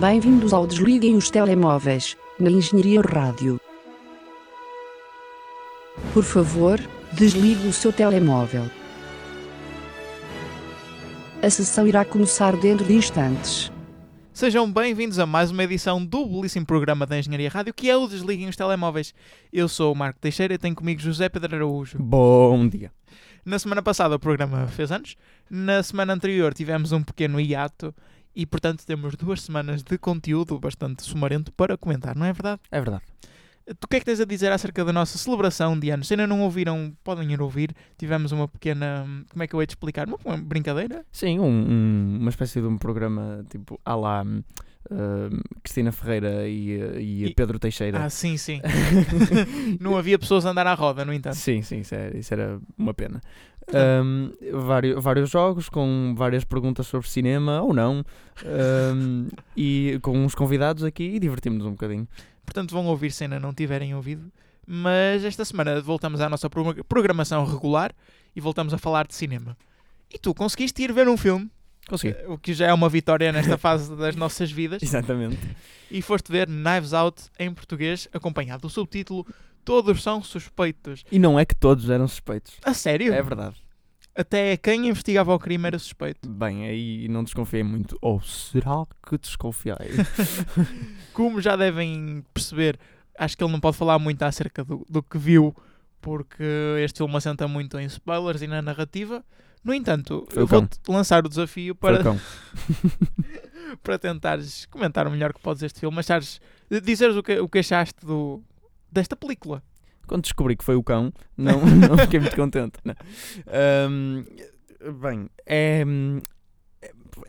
Bem-vindos ao Desliguem os Telemóveis, na Engenharia Rádio. Por favor, desligue o seu telemóvel. A sessão irá começar dentro de instantes. Sejam bem-vindos a mais uma edição do belíssimo programa da Engenharia Rádio, que é o Desliguem os Telemóveis. Eu sou o Marco Teixeira e tenho comigo José Pedro Araújo. Bom dia. Na semana passada o programa fez anos, na semana anterior tivemos um pequeno hiato e, portanto, temos duas semanas de conteúdo bastante sumarento para comentar, não é verdade? É verdade. Tu o que é que tens a dizer acerca da nossa celebração de anos? Se ainda não ouviram, podem ir ouvir. Tivemos uma pequena. Como é que eu hei de explicar? Uma, brincadeira? Sim, um, um- uma espécie de um programa tipo à lá hum, Cristina Ferreira e, uh, e E- Pedro Teixeira. Ah, sim, sim. não havia pessoas a andar à roda, no entanto. Sim, sim, isso era, isso era uma pena. Um, vários, vários jogos com várias perguntas sobre cinema ou não, um, e com uns convidados aqui e divertimos-nos um bocadinho. Portanto, vão ouvir se ainda não tiverem ouvido. Mas esta semana voltamos à nossa pro- programação regular e voltamos a falar de cinema. E tu conseguiste ir ver um filme, Consegui. o que já é uma vitória nesta fase das nossas vidas, Exatamente. e foste ver Knives Out em português, acompanhado do subtítulo Todos são suspeitos. E não é que todos eram suspeitos. A sério? É verdade. Até quem investigava o crime era suspeito. Bem, aí não desconfiei muito. Ou será que desconfiei? Como já devem perceber, acho que ele não pode falar muito acerca do, do que viu, porque este filme assenta muito em spoilers e na narrativa. No entanto, Foi eu vou-te lançar o desafio para, para tentares comentar o melhor que podes este filme, achares, dizeres o que, o que achaste do, desta película. Quando descobri que foi o cão, não, não fiquei muito contente. Ahm, bem, é,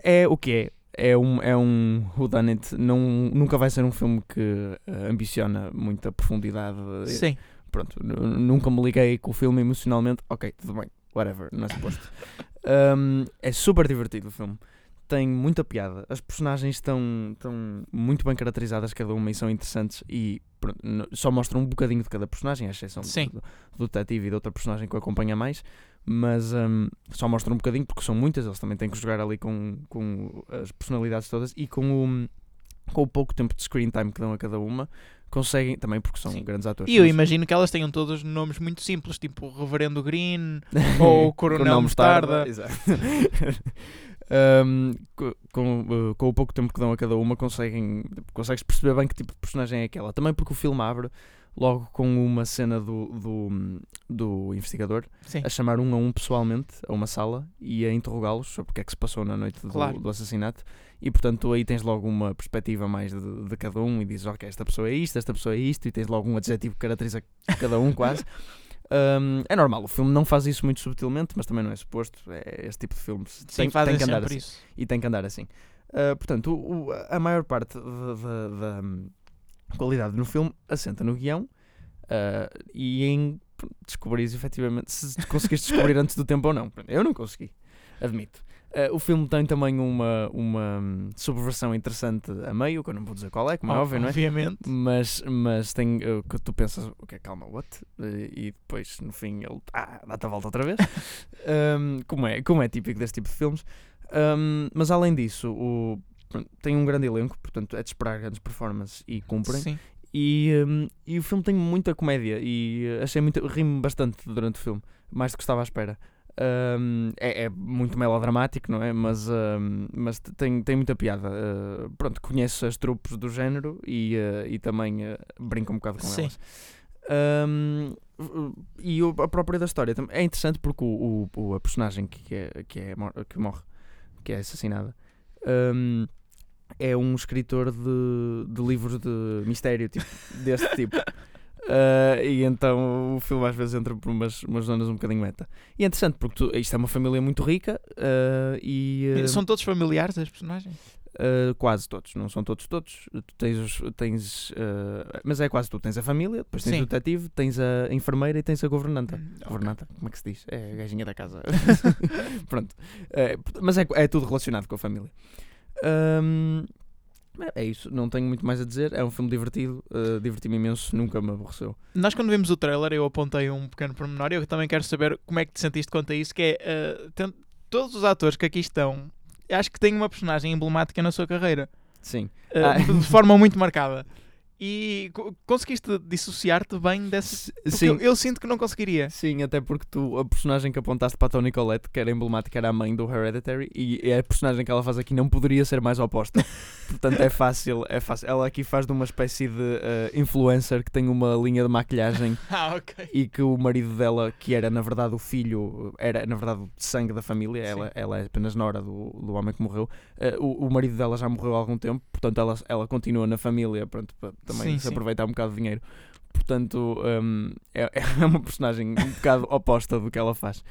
é, o que é. É um, é um whodunit, não Nunca vai ser um filme que eh, ambiciona muita profundidade. Sim. Pronto, nu- nunca me liguei com o filme emocionalmente. Ok, tudo bem, whatever, não é suposto. Ahm, é super divertido o filme. Tem muita piada. As personagens estão, estão muito bem caracterizadas, cada uma, e são interessantes. E pronto, só mostram um bocadinho de cada personagem, à exceção do, Sim. do, do detetive e de outra personagem que o acompanha mais. Mas ahm, só mostram um bocadinho porque são muitas. Eles também têm que jogar ali com, com as personalidades todas e com o, com o pouco tempo de screen time que dão a cada uma. Conseguem, também porque são Sim. grandes atores. E eu mas- imagino que elas tenham todos nomes muito simples, tipo Reverendo Green, Ou Coronel Mostarda. Um, co- com, uh, com o pouco tempo que dão a cada uma, conseguem, consegues perceber bem que tipo de personagem é aquela. Também porque o filme abre logo com uma cena do, do, do investigador Sim. a chamar um a um pessoalmente a uma sala e a interrogá-los sobre o que é que se passou na noite do, Claro. do assassinato. E portanto, aí tens logo uma perspectiva mais de, de cada um e dizes: Ok, esta pessoa é isto, esta pessoa é isto, e tens logo um adjetivo que caracteriza cada um, quase. Um, é normal, o filme não faz isso muito subtilmente, mas também não é suposto. É esse tipo de filmes. Sim, tem, fazem tem que andar assim. isso. E tem que andar assim. Uh, portanto, o- o- a maior parte da, qualidade no filme assenta no guião uh, e em descobrir efetivamente se conseguiste descobrir antes do tempo ou não. Eu não consegui, admito. Uh, o filme tem também uma, uma hum, subversão interessante a meio, que eu não vou dizer qual é, como é óbvio, não é? Obviamente. Mas, mas tem uh, que tu pensas, ok, calma, what? Uh, e depois no fim ele ah, dá-te a volta outra vez. Um, como, é, como é típico deste tipo de filmes. Um, mas além disso, o, tem um grande elenco, portanto é de esperar grandes performances e cumprem. Sim. E, um, e o filme tem muita comédia e uh, achei muito, rimo bastante durante o filme, mais do que estava à espera. Um, é, é muito melodramático, não é? Mas, um, mas tem, tem muita piada. Uh, pronto, conheço as trupes do género e, uh, e também uh, brinco um bocado com Sim. elas. Um, e a própria da história é interessante porque o, o- a personagem que, é, que, é, que morre, que é assassinada, um, é um escritor de, de livros de mistério, tipo, deste tipo. Uh, e então o filme às vezes entra por umas, umas zonas um bocadinho meta. E é interessante porque tu- isto é uma família muito rica uh, e. uh, São todos familiares as personagens? Uh, quase todos, não são todos todos. Tu tens, os- tens uh, mas é quase tu. Tens a família, depois tens Sim. o detetive, tens a enfermeira e tens a governanta. Hum. Governanta, como é que se diz? É a gajinha da casa. Pronto. Mas é, é tudo relacionado com a família. Um, é isso, não tenho muito mais a dizer. É um filme divertido, uh, diverti-me imenso, nunca me aborreceu. Nós quando vimos o trailer eu apontei um pequeno pormenor e eu também quero saber como é que te sentiste quanto a isso, que é uh, todos os atores que aqui estão, acho que têm uma personagem emblemática na sua carreira. Sim. eh, Ah. de forma muito marcada. E co- conseguiste dissociar-te bem desse. porque Sim. Eu, eu sinto que não conseguiria. Sim, até porque tu, a personagem que apontaste para a Toni Collette, que era emblemática, era a mãe do Hereditary, e é a personagem que ela faz aqui não poderia ser mais oposta. Portanto, é fácil, é fácil. Ela aqui faz de uma espécie de eh, influencer que tem uma linha de maquilhagem Ah, ok. e que o marido dela, que era na verdade o filho, era na verdade o sangue da família, ela, Sim. ela é apenas nora do, do homem que morreu. eh, o, o marido dela já morreu há algum tempo, portanto ela, ela continua na família pronto, também Sim, se sim. aproveitar um bocado de dinheiro. Portanto, hum, é, é uma personagem um bocado oposta do que ela faz.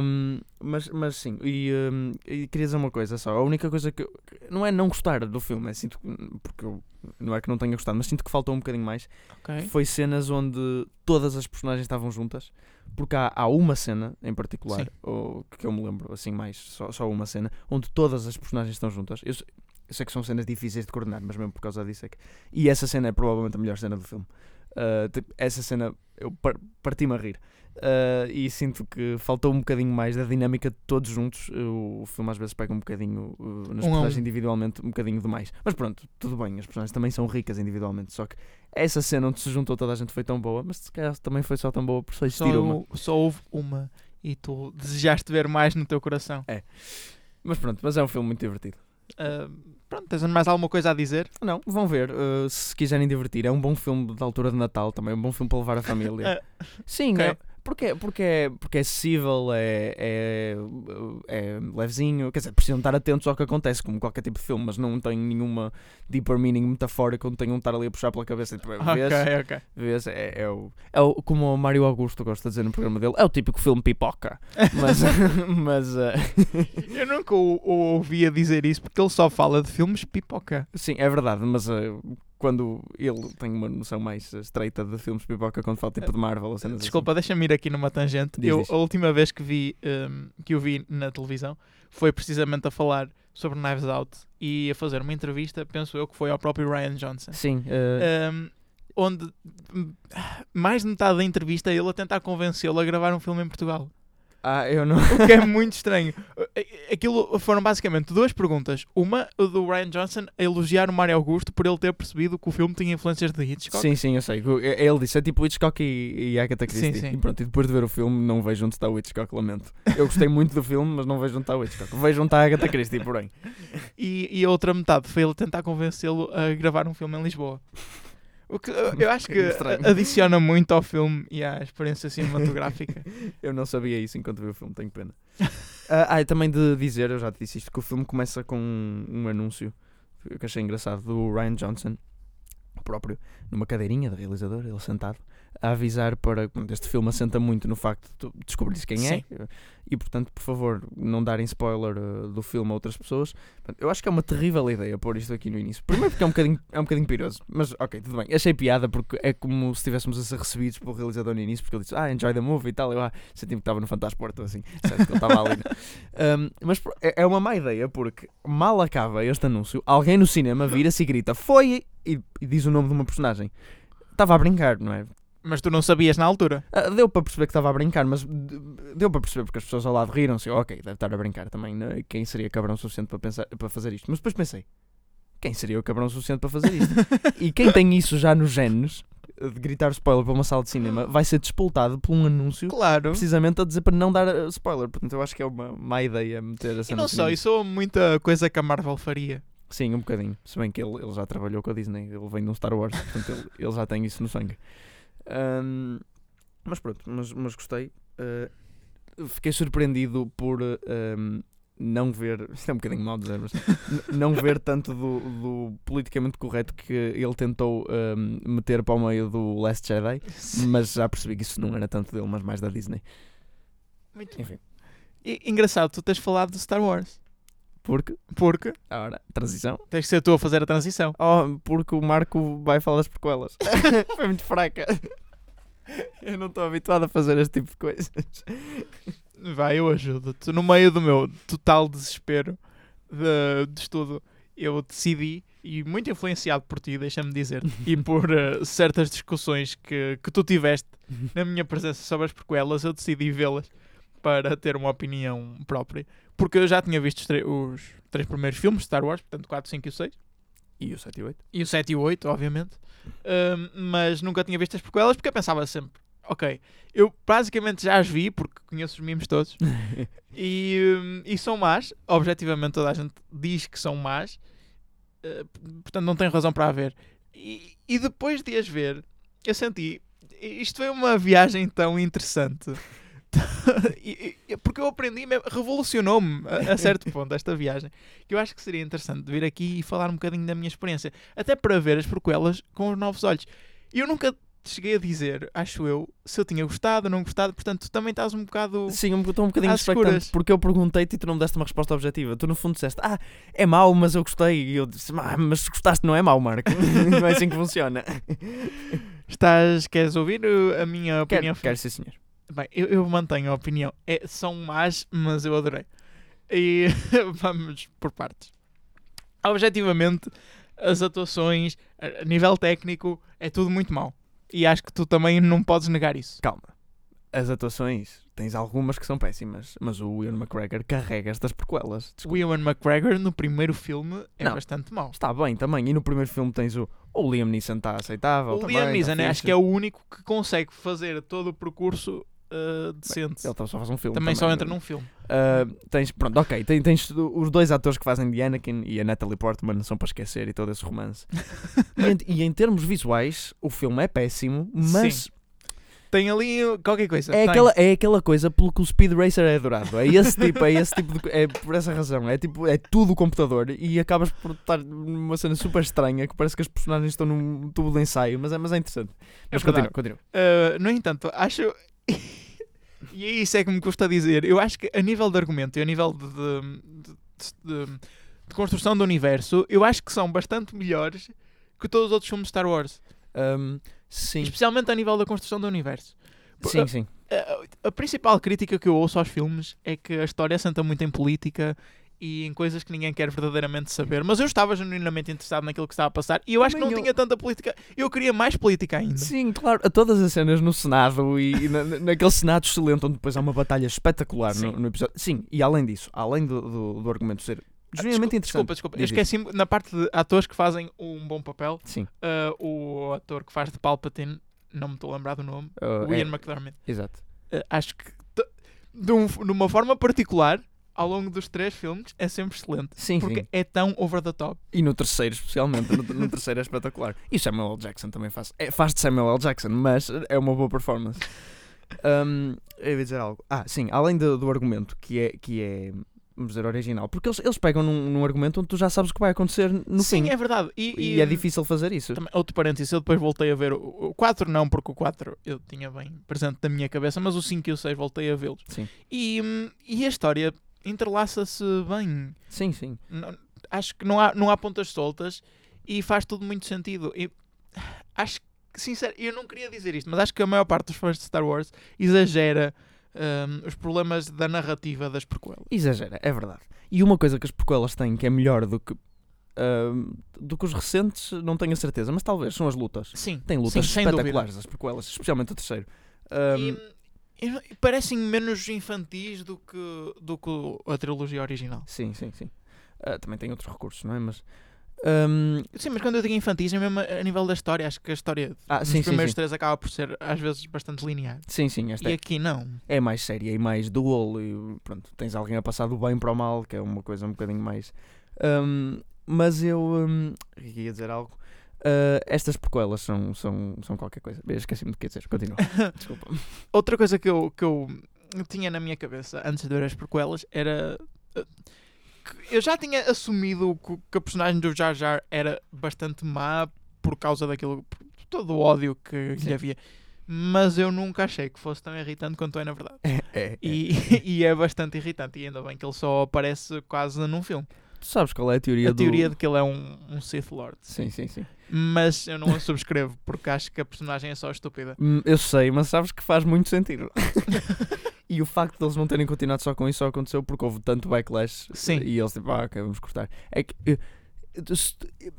Hum, mas, mas sim, e, hum, e queria dizer uma coisa só. A única coisa que. eu- não é não gostar do filme, é sinto. que- Porque eu, não é que não tenha gostado, mas sinto que faltou um bocadinho mais Ok. foi cenas onde todas as personagens estavam juntas. Porque há, há uma cena em particular, ou, que eu me lembro, assim, mais só, só uma cena, onde todas as personagens estão juntas. Eu, eu sei que são cenas difíceis de coordenar, mas mesmo por causa disso é que. E essa cena é provavelmente a melhor cena do filme. Uh, tipo, essa cena eu par- parti-me a rir. Uh, e sinto que faltou um bocadinho mais da dinâmica de todos juntos. O filme às vezes pega um bocadinho uh, nas Um personagens individualmente, um bocadinho demais. Mas pronto, tudo bem, as personagens também são ricas individualmente. Só que essa cena onde se juntou toda a gente foi tão boa, mas se calhar também foi só tão boa por só Só, existir uma. só houve uma e tu desejaste ver mais no teu coração. Mas pronto, mas é um filme muito divertido. Ah, pronto, tens mais alguma coisa a dizer? Não, vão ver, uh, se quiserem divertir. É um bom filme da altura de Natal também, é um bom filme para levar a família. Ah, Sim, ok. é, porque, porque, é, porque é acessível, é, é, é levezinho. Quer dizer, precisam estar atentos ao que acontece, como qualquer tipo de filme, mas não tem nenhuma deeper meaning metafórica onde tenham de estar ali a puxar pela cabeça. e, Tipo, vês, ok, ok. vês, é, é, o, é o, como o Mário Augusto gosta de dizer no programa dele, é o típico filme pipoca. Mas, mas uh, Eu nunca o, o ouvia dizer isso porque ele só fala de filmes pipoca. sim, é verdade, mas uh, quando ele tem uma noção mais estreita de filmes pipoca, quando fala tipo de Marvel ou cenas Desculpa, deixa-me ir aqui numa tangente. Diz, eu, diz. a última vez que vi um, que eu vi na televisão foi precisamente a falar sobre Knives Out e a fazer uma entrevista, penso eu que foi ao próprio Ryan Johnson. assim. Sim, uh, um, onde hum, mais de metade da entrevista é ele a tentar convencê-lo a gravar um filme em Portugal. Ah, eu não. O que é muito estranho. Aquilo foram basicamente duas perguntas. Uma do Ryan Johnson a elogiar o Mário Augusto por ele ter percebido que o filme tinha influências de Hitchcock. Sim, sim, eu sei. Ele disse, é tipo Hitchcock e, e Agatha Christie. Sim, sim. E pronto, e depois de ver o filme, não vejo onde está o Hitchcock, lamento. Eu gostei muito do filme, mas não vejo onde está o Hitchcock. Vejo onde está a Agatha Christie, porém. E, e a outra metade foi ele tentar convencê-lo a gravar um filme em Lisboa. O que eu- acho que Estranho. adiciona muito ao filme e à experiência cinematográfica. Eu não sabia isso enquanto vi o filme, tenho pena. ah, ah, e também de dizer, eu já te disse isto, que o filme começa com um, um anúncio que achei engraçado do Ryan Johnson, próprio, numa cadeirinha de realizador, ele sentado, a avisar para. Este filme assenta muito no facto de tu descobrires quem Sim. é e, portanto, por favor, não darem spoiler uh, do filme a outras pessoas. Eu acho que é uma terrível ideia pôr isto aqui no início. Primeiro porque é um bocadinho, é um bocadinho piroso, mas ok, tudo bem. Achei piada porque é como se estivéssemos a ser recebidos pelo realizador no início, porque ele disse, ah, enjoy the movie e tal. Eu ah, senti-me que estava no Fantasporto, assim, certo, que ele estava ali. Um, mas é é uma má ideia porque mal acaba este anúncio, alguém no cinema vira-se e grita, foi! E, e diz o nome de uma personagem. Estava a brincar, não é? Mas tu não sabias na altura. Ah, deu para perceber que estava a brincar, mas deu para perceber porque as pessoas ao lado riram-se. Ok, deve estar a brincar também. né? Quem seria cabrão suficiente para, pensar, para fazer isto? Mas depois pensei: quem seria o cabrão suficiente para fazer isto? e quem tem isso já nos genes, de gritar spoiler para uma sala de cinema, vai ser despoltado por um anúncio Claro. precisamente a dizer para não dar uh, spoiler. Portanto, eu acho que é uma má ideia meter a E não só, isso é muita coisa que a Marvel faria. Sim, um bocadinho. Se bem que ele, ele já trabalhou com a Disney, ele vem de um Star Wars, portanto ele, ele já tem isso no sangue. Ahm, mas pronto, mas, mas gostei. Ah, fiquei surpreendido por ahm, não ver. Isto é um bocadinho mal dizer, mas não ver tanto do, do politicamente correto que ele tentou ahm, meter para o meio do Last Jedi, mas já percebi que isso não era tanto dele, mas mais da Disney. Muito Enfim, E- engraçado, tu tens falado de Star Wars. Porque. Porque Ora, transição. tens que ser tu a fazer a transição. Oh, porque o Marco vai falar das prequelas. Foi muito fraca. Eu não estou habituado a fazer este tipo de coisas. Vai, eu ajudo-te. No meio do meu total desespero de, de estudo, eu decidi, e muito influenciado por ti, deixa-me dizer, e por eh, certas discussões que, que tu tiveste na minha presença sobre as prequelas, eu decidi vê-las para ter uma opinião própria. Porque eu já tinha visto os, os três primeiros filmes de Star Wars, portanto 4, 5 e 6. E o 7 e 8? e o 7 e o 8, obviamente. Ahm, mas nunca tinha visto as prequelas porque eu pensava sempre, ok, eu basicamente já as vi porque conheço os memes todos e, hum, e são más. Objetivamente, toda a gente diz que são más, eh, portanto, não tem razão para a ver. E, e depois de as ver, eu senti isto foi uma viagem tão interessante. Porque eu aprendi, revolucionou-me a, a certo ponto esta viagem. Que eu acho que seria interessante vir aqui e falar um bocadinho da minha experiência, até para ver as prequelas com os novos olhos. E eu nunca cheguei a dizer, acho eu, se eu tinha gostado ou não gostado, portanto, tu também estás um bocado. Sim, eu estou um bocadinho expectante porque eu perguntei-te e tu não me deste uma resposta objetiva. Tu no fundo disseste, ah, é mau, mas eu gostei. E eu disse, "Ah, mas se gostaste não é mau, Marco. não é assim que funciona. Estás, queres ouvir uh, a minha opinião? Quero, quero sim, senhor. Bem, eu, eu mantenho a opinião. É, são más, mas eu adorei. E vamos por partes. Objetivamente, as atuações, a, nível técnico, é tudo muito mau. E acho que tu também não podes negar isso. Calma. As atuações, tens algumas que são péssimas, mas o Ian McGregor carrega estas prequelas. O Ewan McGregor no primeiro filme é Não. bastante mau. Está bem também. E no primeiro filme tens o, o Liam Neeson, está aceitável. O também, Liam Neeson fixe. acho que é o único que consegue fazer todo o percurso uh, decente. Ele só faz um filme. também só entra não- num filme. Uh, tens, pronto, ok, tens, tens os dois atores que fazem de Anakin e a Natalie Portman são para esquecer e todo esse romance. e, em, e em termos visuais, o filme é péssimo, mas Sim. Tem ali qualquer coisa. é Tem. aquela, é aquela coisa pelo que o Speed Racer é adorado. É esse tipo, é esse tipo de, é por essa razão. É tipo, é tudo computador e acabas por estar numa cena super estranha que parece que as personagens estão num tubo de ensaio, mas é, mas é interessante. Mas verdade. continua, continua. Uh, no entanto, acho. e é isso é que me custa dizer. Eu acho que a nível de argumento e a nível de, de- de- de- construção do universo, eu acho que são bastante melhores que todos os outros filmes de Star Wars. Um, sim, Especialmente a nível da construção do universo. Sim, sim. A, a principal crítica que eu ouço aos filmes é que a história senta muito em política e em coisas que ninguém quer verdadeiramente saber. Mas eu estava genuinamente interessado naquilo que estava a passar e eu acho que Também não eu- tinha tanta política. Eu queria mais política ainda. Sim, claro, a todas as cenas no Senado e, e na- na- naquele Senado excelente onde depois há uma batalha espetacular no, Sim. no episódio. Sim, e além disso, além do, do, do argumento ser Ah, genuinamente desculpa, interessante. Desculpa, desculpa. Esqueci na parte de atores que fazem um bom papel. Sim, Uh, o ator que faz de Palpatine, não me estou a lembrar do nome, uh, o é- Ian McDermott. exato. Uh, acho que de, um- de uma forma particular, ao longo dos três filmes, é sempre excelente. Sim, Porque sim. é tão over the top. E no terceiro, especialmente. No, no terceiro é espetacular. E Samuel L. Jackson também faz. É, faz de Samuel L. Jackson, mas é uma boa performance. Um, eu ia dizer algo. Ah, sim, além do, do argumento que é, que é, vamos dizer, original. Porque eles, eles pegam num, num argumento onde tu já sabes o que vai acontecer no Sim, fim. é verdade. E, E, é difícil fazer isso. Também, outro parênteses, eu depois voltei a ver o, o 4 não, porque o 4 eu tinha bem presente na minha cabeça, mas o 5 e o 6 voltei a vê-los. Sim. E, hum, e a história entrelaça-se bem. Sim, sim. Não- acho que não há, não há pontas soltas e faz tudo muito sentido. E, acho que, sincero, eu não queria dizer isto, mas acho que a maior parte dos fãs de Star Wars exagera hum, os problemas da narrativa das prequelas. Exagera, é verdade. E uma coisa que as prequelas têm que é melhor do que. ahm, do que os recentes, não tenho a certeza, mas talvez são as lutas. Sim, Tem lutas sim, espetaculares, as prequelas, especialmente o terceiro. Não- e parecem menos infantis do que, do que a trilogia original. Sim, sim, sim. Ah, também tem outros recursos, não é? Mas. ahm, Sim, mas quando eu digo infantis é mesmo a nível da história. Acho que a história ah, dos primeiros sim. três acaba por ser às vezes bastante linear. Sim, sim, esta E é, aqui não. é mais séria e mais dual. E pronto, tens alguém a passar do bem para o mal, que é uma coisa um bocadinho mais. ahm, mas eu. ahm, ia dizer algo. Ah, estas prequelas são, são, são qualquer coisa. Esqueci-me do que ia dizer. Continua. Desculpa. Outra coisa que eu, que eu tinha na minha cabeça antes de ver as prequelas era. uh, que eu já tinha assumido que, a personagem do Jar Jar era bastante má por causa daquilo. por todo o ódio que Sim. lhe havia. Mas eu nunca achei que fosse tão irritante quanto é na verdade. É, é, é. E, e é bastante irritante. E ainda bem que ele só aparece quase num filme. Tu sabes qual é a teoria a do. teoria de que ele é um, um Sith Lord. Sim, sim, sim. Mas eu não a subscrevo porque acho que a personagem é só estúpida. Hum, Eu sei, mas sabes que faz muito sentido. e o facto de eles não terem continuado só com isso só aconteceu porque houve tanto backlash Sim. e eles tipo, ah, ok, vamos cortar. É que eu,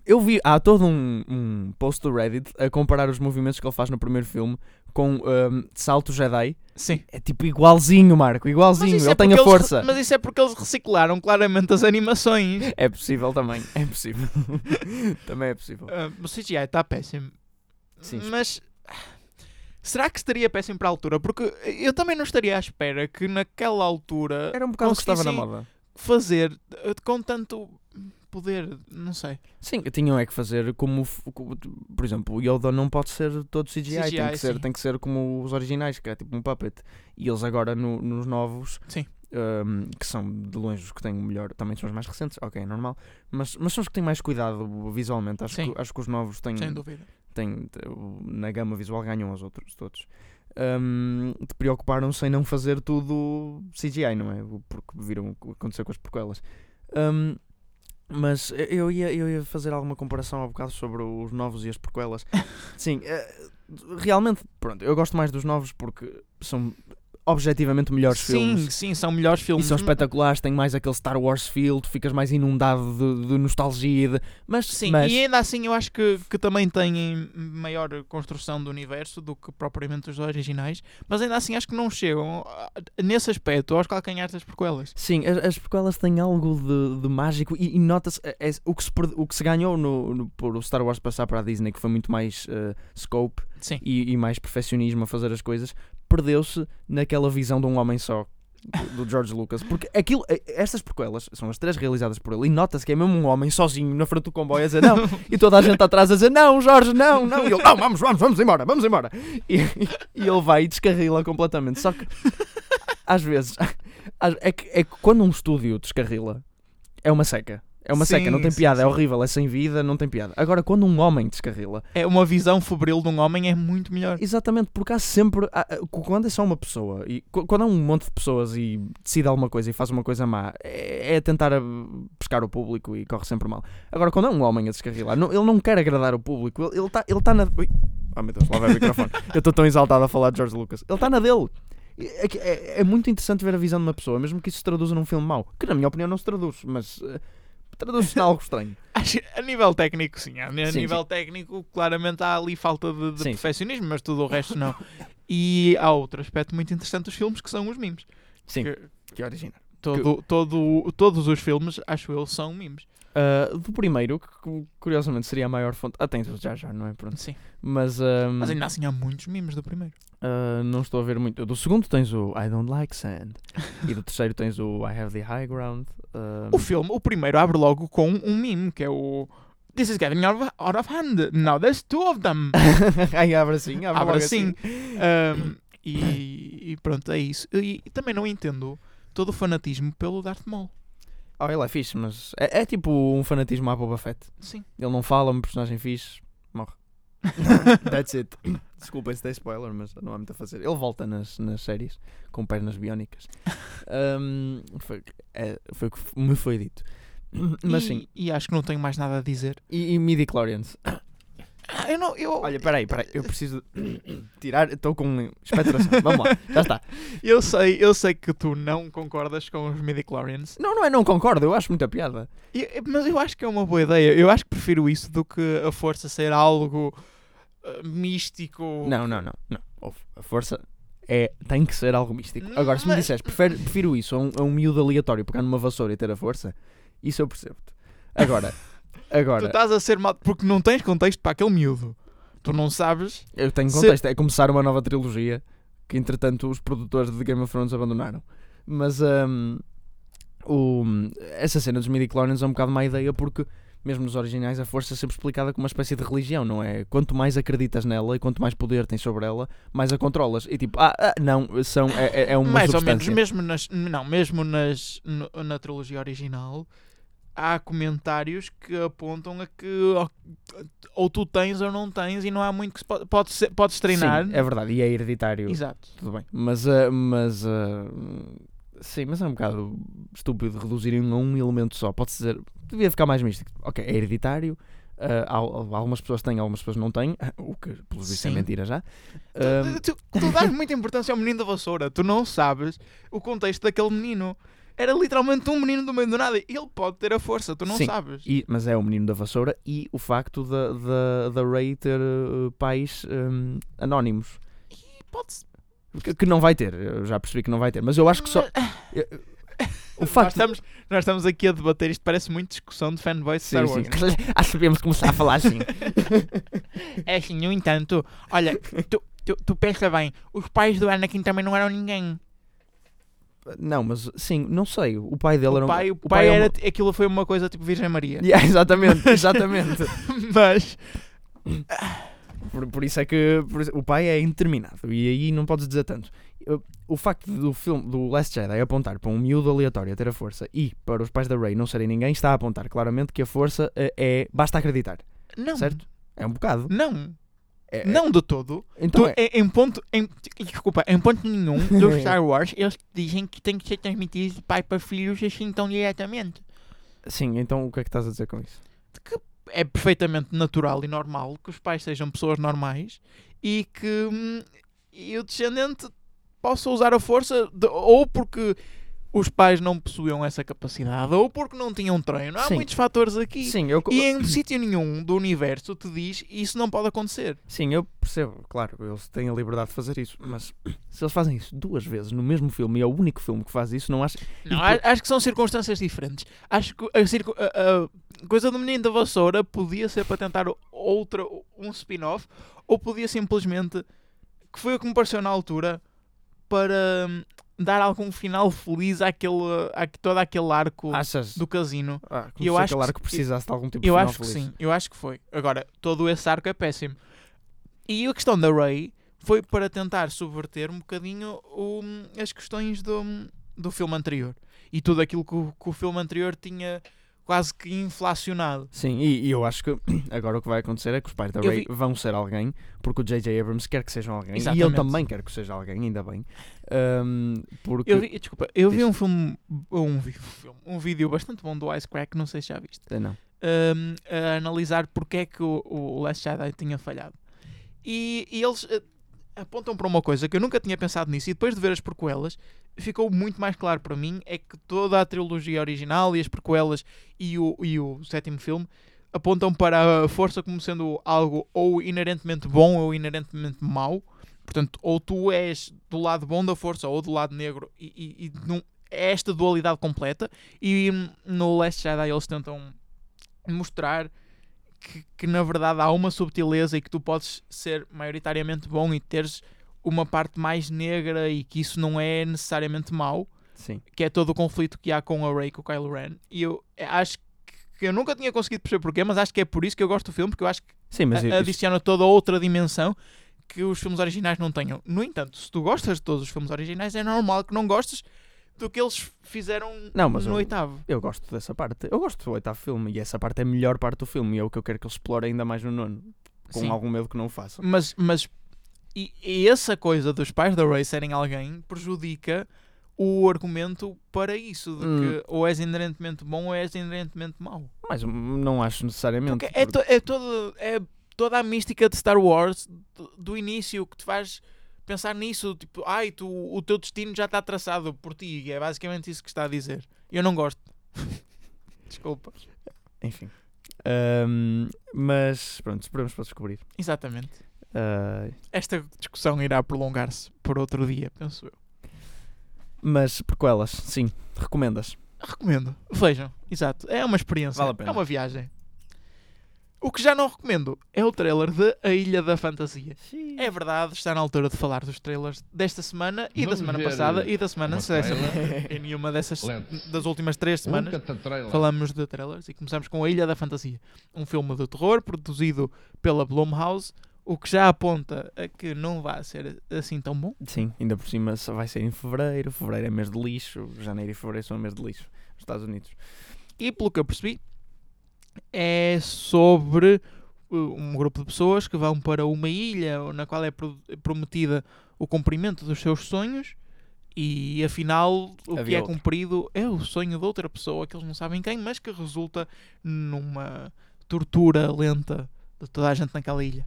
eu vi, há todo um, um post do Reddit a comparar os movimentos que ele faz no primeiro filme com um, salto Jedi. Sim. É tipo igualzinho, Marco, igualzinho. Ele é tem a eles- força. mas isso é porque eles reciclaram claramente as animações. É possível também. É possível. também é possível. Ah, o CGI está péssimo. Sim. Mas será que estaria péssimo para a altura? Porque eu também não estaria à espera que naquela altura Era um bocado que estava na moda. fazer eh, com tanto poder, não sei. Sim, tinham é que fazer como, por exemplo, o Yoda não pode ser todo CGI, tem, CGI, que ser, sim. tem que ser como os originais, que é tipo um puppet. E eles agora no- nos novos, hum, que são de longe os que têm o melhor, também são os mais recentes, ok, é normal, mas, mas são os que têm mais cuidado visualmente. Acho, Sim. que, acho que os novos têm, Sem dúvida. têm na gama visual ganham os outros todos. Hum, te preocuparam-se em não fazer tudo CGI, não é? Porque viram o que aconteceu com as prequelas. Hum, mas eu ia, eu ia fazer alguma comparação há bocado sobre os novos e as prequelas. Sim, eh, realmente, pronto, eu gosto mais dos novos porque são objetivamente melhores sim, filmes. sim, são melhores E filmes. são espetaculares, têm mais aquele Star Wars feel, tu ficas mais inundado de, de nostalgia. e de- Mas, Sim, mas e ainda assim eu acho que, que também têm maior construção do universo do que propriamente os originais, mas ainda assim acho que não chegam nesse aspecto aos calcanhares das prequelas. Sim, as, as prequelas têm algo de, de mágico e, e nota-se é- é- o, que se, o que se ganhou no, no- por o Star Wars passar para a Disney, que foi muito mais eh, scope Sim. e, e mais perfeccionismo a fazer as coisas, perdeu-se naquela visão de um homem só. Do George Lucas, porque aquilo, eh, estas prequelas são as três realizadas por ele, e nota-se que é mesmo um homem sozinho na frente do comboio a dizer não, e toda a gente atrás a dizer não, Jorge, não, não, e ele não, vamos, vamos, vamos embora, vamos embora, e, e ele vai e descarrila completamente. Só que às vezes é que, é que quando um estúdio descarrila é uma seca. É uma seca, Sim, não tem sim, piada, é sim. horrível, é sem vida, não tem piada. Agora, quando um homem descarrila, É uma visão febril de um homem é muito melhor. exatamente, porque há sempre. há- há- quando é só uma pessoa, e qu- quando há um monte de pessoas e decide alguma coisa e faz uma coisa má, é, é tentar pescar o público e corre sempre mal. Agora, quando é um homem a descarrilar, não- ele não quer agradar o público, ele está ele tá na. Ui, oh meu Deus, lá vai o microfone. Eu estou tão exaltado a falar de George Lucas. Ele está na dele. É, é- é muito interessante ver a visão de uma pessoa, mesmo que isso se traduza num filme mau. Que na minha opinião não se traduz, mas eh, traduz-se em algo estranho. Acho que a nível técnico, sim. A Sim, nível técnico, claramente há ali falta de, de Sim. perfeccionismo, mas tudo o resto não. E há outro aspecto muito interessante dos filmes que são os memes. Sim, Que que origina. todo, todo, todos os filmes, acho eu, são memes. Ah, do primeiro, que cu- curiosamente seria a maior fonte. Ah, tem já já, não é? Pronto. Sim. Mas, ah, Mas ainda assim há muitos memes do primeiro. ah, não estou a ver muito. Do segundo tens o I don't like sand. e do terceiro tens o I have the high ground. ah, O filme, o primeiro, abre logo com um meme, que é o This is getting out of, out of hand. Now there's two of them. Ai, abre assim, abre, Abre logo assim. Um, e, e pronto, é isso. E, e também não entendo todo o fanatismo pelo Darth Maul. Oh, ele é fixe, mas é, é tipo um fanatismo à Boba Fett. Sim. Ele não fala, um personagem fixe, morre. That's it. Desculpa se tem spoiler, mas não há muito a fazer. Ele volta nas, nas séries com pernas biónicas. Um, foi, é, foi o que me foi dito. Mas e, sim, E acho que não tenho mais nada a dizer. e, e midi-chlorians? Ah, eu não. Eu, Olha, peraí, peraí, eu preciso tirar, estou com expectoração. Vamos lá, já está. eu, sei, eu sei que tu não concordas com os midichlorians. Não, não é, não concordo, eu acho muita piada. E- mas eu acho que é uma boa ideia. Eu acho que prefiro isso do que a força ser algo ah, místico. Não, não, não, não. Ouve, A força é, tem que ser algo místico. Agora, se me disseres, prefere, prefiro isso a um, a um miúdo aleatório pegar numa vassoura e ter a força, isso eu percebo-te. Agora, Tu agora, estás a ser mal. Porque não tens contexto para aquele miúdo. Tu não sabes. eu tenho se- contexto, é começar uma nova trilogia que entretanto os produtores de Game of Thrones abandonaram. Mas hum, o, essa cena dos midi-chlorians é um bocado má ideia porque mesmo nos originais a força é sempre explicada como uma espécie de religião, não é? Quanto mais acreditas nela e quanto mais poder tens sobre ela, mais a controlas. E tipo, ah, ah, não, são, é, é- é uma mais ou menos, substância. mesmo nas, não, mesmo nas, no- na trilogia original, há comentários que apontam a que ou tu tens ou não tens e não há muito que se pode, pode ser, podes treinar. Sim, é verdade, e é hereditário. Exato. Tudo bem. Mas, ah, mas ah, sim, mas é um bocado estúpido reduzirem a um elemento só. Pode-se dizer, devia ficar mais místico. Ok, é hereditário. há- algumas pessoas têm, algumas pessoas não têm, o que pelos vistos é mentira já. Tu, tu, tu dás muita importância ao menino da vassoura. Tu não sabes o contexto daquele menino. Era literalmente um menino do meio do nada. Ele pode ter a força, tu não Sim. sabes. E- mas é o menino da vassoura e o facto da, da, da Ray ter ah, pais hum, anónimos. pode-se. Que, que não vai ter, eu já percebi que não vai ter, mas eu acho que só. eu- o Nós facto. estamos, nós estamos aqui a debater, isto parece muito discussão de fanboys de Star Sim, Wars. sim. Acho que devemos começar a falar assim. É assim, no entanto, olha, tu, tu, tu pensa bem, os pais do Anakin também não eram ninguém. Não, mas sim, não sei. O pai dele O era um. pai, o pai é era, uma- aquilo foi uma coisa tipo Virgem Maria. Yeah, exatamente, exatamente. Mas, Por, por isso é que por o pai é indeterminado e aí não podes dizer tanto. O facto do filme do Last Jedi apontar para um miúdo aleatório a ter a força e para os pais da Rey não serem ninguém está a apontar claramente que a força eh, é basta acreditar, não. certo? É um bocado. Não. É- é- Não de todo. Então Tu, é- em, em ponto. Em, desculpa, em ponto nenhum do Star Wars eles dizem que tem que ser transmitido de pai para filhos assim tão diretamente. sim, então o que é que estás a dizer com isso? É perfeitamente natural e normal que os pais sejam pessoas normais e que hum, e o descendente possa usar a força de- ou porque os pais não possuíam essa capacidade ou porque não tinham treino. Há Sim. muitos fatores aqui. Sim, eu E em sítio nenhum do universo te diz isso não pode acontecer. Sim, eu percebo, claro, eles têm a liberdade de fazer isso, mas se eles fazem isso duas vezes no mesmo filme e é o único filme que faz isso, não acho. Não, E acho que são circunstâncias diferentes. Acho que a, circu- a- a coisa do menino da vassoura podia ser para tentar outra, um spin-off, ou podia simplesmente, que foi o que me pareceu na altura, para hum, dar algum final feliz àquele, a todo aquele arco Achas? do casino. Ah, eu eu acho acho se- que precisasse de algum tipo Eu de acho final que sim, eu acho que foi. Agora, todo esse arco é péssimo. E a questão da Ray foi para tentar subverter um bocadinho o- as questões do, do filme anterior. E tudo aquilo que o, que o filme anterior tinha quase que inflacionado. Sim, e, e eu acho que agora o que vai acontecer é que os pais da Eu Ray vi- vão ser alguém, porque o J.J. Abrams quer que sejam alguém, e Exatamente. ele também quer que seja alguém, ainda bem. Ahm, porque. Eu vi, desculpa, eu vi Diz. um filme, um, filme, um vídeo bastante bom do Ice Crack, não sei se já viste. Eh, Não. um, a analisar porque é que o, o Last Jedi tinha falhado. E, e eles uh, apontam para uma coisa que eu nunca tinha pensado nisso, e depois de ver as prequelas, ficou muito mais claro para mim: é que toda a trilogia original e as prequelas e o, e o sétimo filme apontam para a força como sendo algo ou inerentemente bom ou inerentemente mau. Portanto, ou tu és do lado bom da força ou do lado negro, e, e, e é esta dualidade completa. E hum, no Last Jedi eles tentam mostrar que, que na verdade há uma subtileza e que tu podes ser maioritariamente bom e teres uma parte mais negra e que isso não é necessariamente mau, Sim. que é todo o conflito que há com a Rey com o Kylo Ren. E eu eh, acho que eu nunca tinha conseguido perceber porquê, mas acho que é por isso que eu gosto do filme, porque eu acho que Sim, mas a- isso- adiciona toda outra dimensão que os filmes originais não tenham. No entanto, se tu gostas de todos os filmes originais, é normal que não gostes do que eles fizeram Não, mas no eu- oitavo. eu gosto dessa parte. Eu gosto do oitavo filme e essa parte é a melhor parte do filme e é o que eu quero que eles explorem ainda mais no nono. Com Sim. algum medo que não o façam. Mas, mas e, e essa coisa dos pais da Ray serem alguém prejudica o argumento para isso, de Hum. que ou és inerentemente bom ou és inerentemente mau. Mas não acho necessariamente. Porque é, to, é, todo, é toda a mística de Star Wars do, do início que te faz pensar nisso, tipo, ai, tu, o teu destino já está traçado por ti, e é basicamente isso que está a dizer. Eu não gosto. Desculpa. Enfim. Ahm, mas pronto, esperamos para descobrir. Exatamente. Ah, Esta discussão irá prolongar-se por outro dia, penso eu. mas prequelas, sim, recomendas. Recomendo. Vejam, exato. É uma experiência. Vale a pena. É uma viagem. O que já não recomendo é o trailer de A Ilha da Fantasia. É verdade, está na altura de falar dos trailers desta semana e da Vamos semana ver, passada e da semana trailer? Em nenhuma dessas Let's das últimas três semanas falamos de trailers e começamos com A Ilha da Fantasia, um filme de terror produzido pela Blumhouse, o que já aponta a que não vai ser assim tão bom. Sim, ainda por cima só vai ser em fevereiro. Fevereiro é mês de lixo. Janeiro e fevereiro são mês de lixo. Nos Estados Unidos. E pelo que eu percebi, é sobre uh, um grupo de pessoas que vão para uma ilha na qual é pro- prometida o cumprimento dos seus sonhos e afinal o que Havia é outra. cumprido é o sonho de outra pessoa que eles não sabem quem, mas que resulta numa tortura lenta de toda a gente naquela ilha.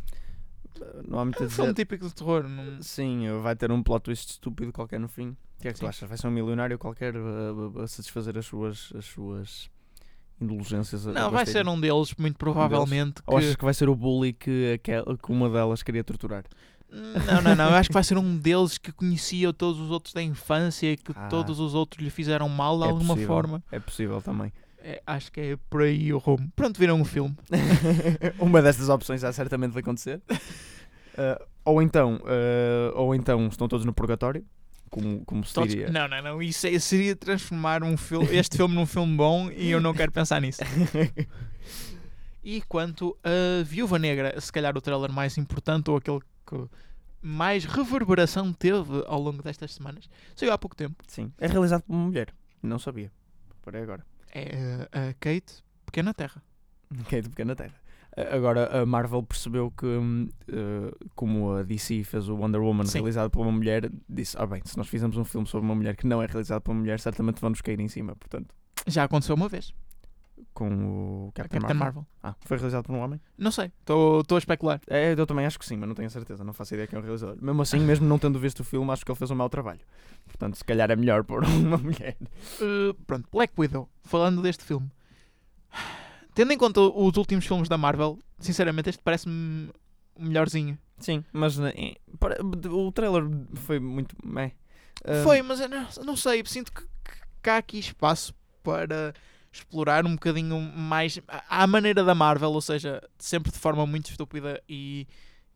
Não há muito É a um filme dizer. típico de terror. Não... Sim, vai ter um plot twist estúpido qualquer no fim. O que é que tu Sim. achas? Vai ser um milionário qualquer a, a- a satisfazer as suas, as suas indulgências? a- Não, vai ser um deles, muito provavelmente. Ou que- achas que vai ser o bully que, que uma delas queria torturar? Não, não, não. Eu acho que vai ser um deles que conhecia todos os outros da infância e que Ah. todos os outros lhe fizeram mal de É alguma possível. forma. É possível também. É, acho que é por aí o rumo. Pronto, viram o filme. Uma destas opções já certamente vai acontecer. Uh, ou então, uh, ou então estão todos no purgatório, como, como se Todos- diria. Não, não, não. Isso é- seria transformar um filme, este filme num filme bom e eu não quero pensar nisso. E quanto a Viúva Negra, se calhar o trailer mais importante ou aquele que mais reverberação teve ao longo destas semanas, saiu há pouco tempo. Sim, é realizado por uma mulher. Não sabia. Parei agora. É a Kate Pequena Terra. De pequena terra. Agora a Marvel percebeu que, hum, uh, como a DC fez o Wonder Woman Sim. realizado por uma mulher, disse: Ah, bem, se nós fizermos um filme sobre uma mulher que não é realizado por uma mulher, certamente vão-nos cair em cima. Portanto, Já aconteceu uma vez. Com o Captain, Captain Marvel. Marvel. Ah, foi realizado por um homem? Não sei, estou a especular. É, eu também acho que sim, mas não tenho certeza, não faço ideia quem é o realizador. Mesmo assim, mesmo não tendo visto o filme, acho que ele fez um mau trabalho. Portanto, se calhar é melhor pôr uma mulher. Uh, pronto, Black Widow, falando deste filme. Tendo em conta os últimos filmes da Marvel, sinceramente este parece-me o melhorzinho. Sim, mas eh, o trailer foi muito. Ah, Foi, mas não, não sei, sinto que, que há aqui espaço para explorar um bocadinho mais à maneira da Marvel, ou seja, sempre de forma muito estúpida e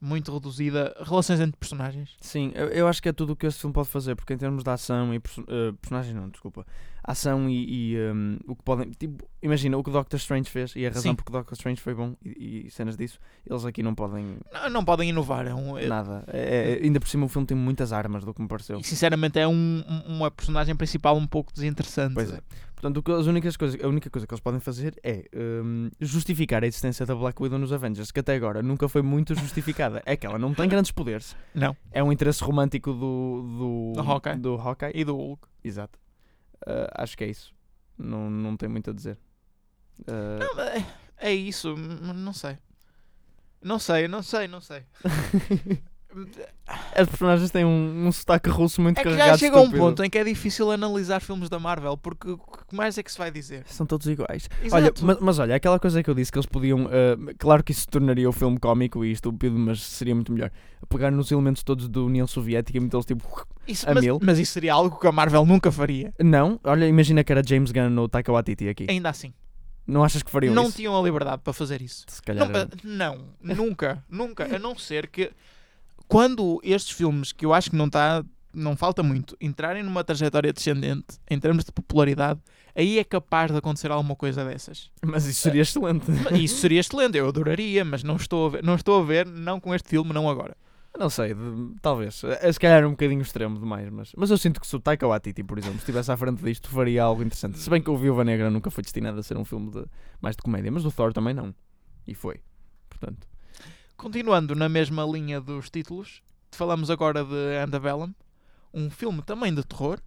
muito reduzida, relações entre personagens. Sim, eu, eu acho que é tudo o que este filme pode fazer, porque em termos de ação e eh, personagens, não, desculpa, ação e, e, um, o que podem. Tipo, imagina o que o Doctor Strange fez e a razão Sim. porque o Doctor Strange foi bom e, e cenas disso, eles aqui não podem Não, não podem inovar, é um, é- nada. É- é- ainda por cima, o filme tem muitas armas do que me pareceu. e sinceramente é um, um- uma personagem principal um pouco desinteressante. Pois é. Portanto, as únicas coisas, a única coisa que eles podem fazer é hum, justificar a existência da Black Widow nos Avengers, que até agora nunca foi muito justificada. É que ela não tem grandes poderes. Não. É um interesse romântico do. Do, Do Hawkeye. Do Hawkeye. E do Hulk. Exato. Ah, acho que é isso. Não, não tem muito a dizer. Ah, Não, é, é isso, não sei. Não sei, não sei, não sei. As personagens têm um, um sotaque russo muito É que carregado. já chega a um estúpido. ponto em que é difícil analisar filmes da Marvel, porque o que mais é que se vai dizer? São todos iguais. Exato. Olha, mas, mas olha, aquela coisa que eu disse que eles podiam. ah, claro que isso tornaria o filme cómico e estúpido, mas seria muito melhor. Pegar nos elementos todos da União Soviética e metê-los tipo. Isso- a mas, mil. mas isso seria algo que a Marvel nunca faria. Não, olha, imagina que era James Gunn ou Taika Waititi aqui. Ainda assim. Não achas que fariam não isso? tinham a liberdade para fazer isso. Se Não, calhar. pa- não, nunca, nunca. A não ser que quando estes filmes, que eu acho que não está, não falta muito, entrarem numa trajetória descendente em termos de popularidade, aí é capaz de acontecer alguma coisa dessas. Mas isso seria excelente. Isso seria excelente, eu adoraria, mas não estou a ver, não estou a ver, não com este filme, não agora. Não sei, de- talvez. Eh, Se calhar é um bocadinho extremo demais, mas, mas eu sinto que se o Taika Waititi, por exemplo, estivesse à frente disto, faria algo interessante. Se bem que o Viúva Negra nunca foi destinado a ser um filme de, mais de comédia, mas o Thor também não. E foi. Portanto, Continuando na mesma linha dos títulos, falamos agora de Antebellum, um filme também de terror,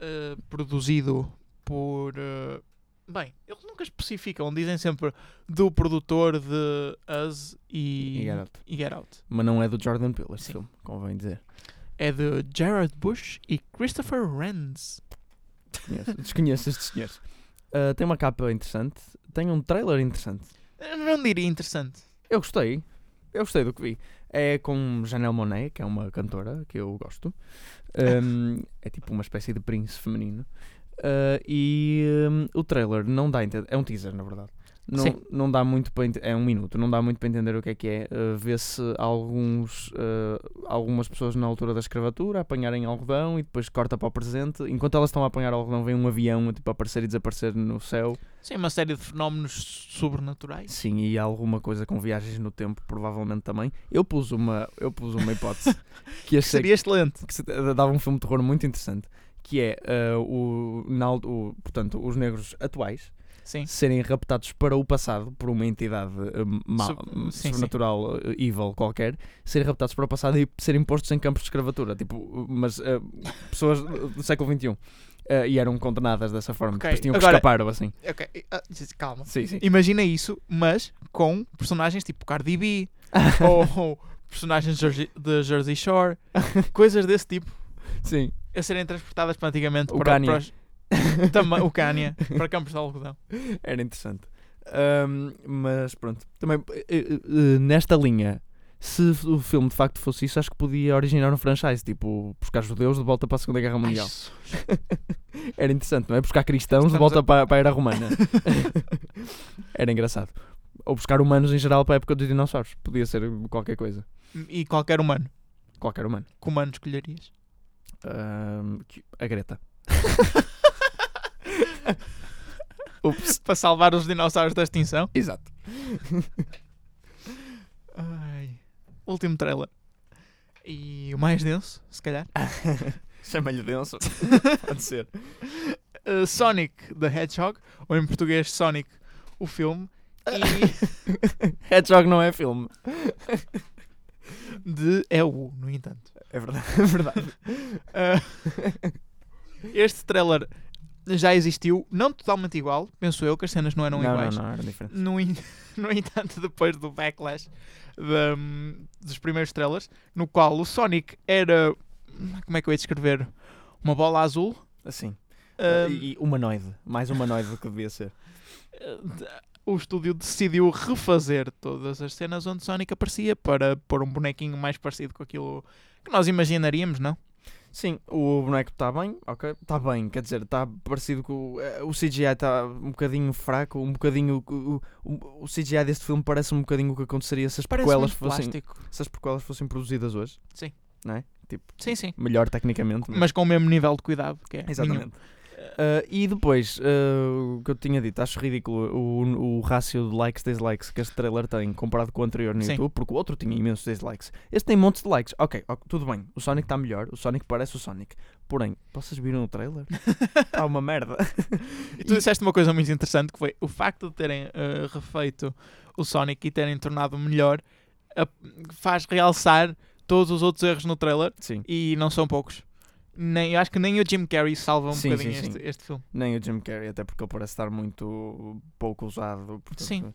eh, produzido por. eh, bem, eles nunca especificam, dizem sempre do produtor de Us e, E Get Out. e Get Out. mas não é do Jordan Peele este Sim. filme, convém dizer. É de Jared Bush e Christopher Renz. Desconheço, desconheço estes senhores. Ah, tem uma capa interessante, tem um trailer interessante. Eu Não diria interessante. Eu gostei, eu gostei do que vi. É com Janelle Monáe, que é uma cantora que eu gosto. Um, é tipo uma espécie de príncipe feminino. Uh, e um, o trailer não dá a entender. É um teaser, na verdade. Não, Sim. não dá muito para É um minuto, não dá muito para entender o que é que é. Uh, Vê-se alguns, uh, algumas pessoas na altura da escravatura apanharem algodão e depois corta para o presente. Enquanto elas estão a apanhar algodão, vem um avião tipo, a aparecer e desaparecer no céu. Sim, uma série de fenómenos sobrenaturais. Sim, e alguma coisa com viagens no tempo, provavelmente também. Eu pus uma, eu pus uma hipótese que achei Seria excelente. que se- dava um filme de terror muito interessante, que é ah, o, na o- portanto, os negros atuais Sim. serem raptados para o passado por uma entidade ah, ma- Sub- sim, sim. sobrenatural, ah, evil qualquer, serem raptados para o passado e serem postos em campos de escravatura, tipo, mas ah, pessoas do século XXI. ah, e eram condenadas dessa forma, Ok, depois tinham que agora- escapar ou assim. Ah, calma. Sim, sim. Imagina isso, mas com personagens tipo Cardi B ou personagens de Jersey- Shore, coisas desse tipo, Sim. a serem transportadas praticamente O para, Kanye. para os, também, o Kanye, para campos de algodão. Era interessante. Ahm, mas pronto, também eh, eh, eh, nesta linha se o filme de facto fosse isso, acho que podia originar um franchise, tipo, buscar judeus de volta para a Segunda Guerra Mundial. Era interessante, não é? Buscar cristãos de Estamos volta a- para, para a Era Romana. Era engraçado. Ou buscar humanos em geral para a época dos dinossauros. Podia ser qualquer coisa. E qualquer humano. Qualquer humano. Que humano escolherias? Que- a Greta. Ups. Para salvar os dinossauros da extinção? Exato. Ai. Último trailer. E o mais denso, se calhar. Chama-lhe denso. Pode ser. Uh, Sonic the Hedgehog, ou em português Sonic, o filme. E Hedgehog não é filme. de EU, no entanto. É verdade. É verdade. Uh, este trailer já existiu, não totalmente igual, penso eu, que as cenas não eram não, iguais. não, não, era diferente. No, no entanto, depois do backlash da- dos primeiros trailers, no qual o Sonic era. Como é que eu ia descrever? Uma bola azul. Assim. e, e humanoide. Mais humanoide do que devia ser. o estúdio decidiu refazer todas as cenas onde Sonic aparecia para pôr um bonequinho mais parecido com aquilo que nós imaginaríamos, não? Sim, o boneco está bem, ok? Está bem, quer dizer, está parecido com. o- eh, CGI está um bocadinho fraco, um bocadinho. O, o, o CGI deste filme parece um bocadinho o que aconteceria se as Parece prequelas fossem. plástico. Se as prequelas fossem produzidas hoje. Sim. Não é? Tipo, Sim, sim. melhor tecnicamente. Mas com o mesmo nível de cuidado que é. nenhum. Uh, e depois, uh, o que eu tinha dito, acho ridículo o, o rácio de likes dislikes que este trailer tem comparado com o anterior no Sim. YouTube, porque o outro tinha imensos dislikes. Este tem montes de likes. Ok, ok, tudo bem. O Sonic está melhor, o Sonic parece o Sonic. Porém, vocês viram o trailer? Está uma merda. E tu disseste uma coisa muito interessante que foi o facto de terem eh, refeito o Sonic e terem tornado melhor a- faz realçar todos os outros erros no trailer Sim. e não são poucos. Nem, eu acho que nem o Jim Carrey salva um Sim, bocadinho sim, este, sim. este filme. Nem o Jim Carrey, até porque ele parece estar muito pouco usado. portanto, Sim.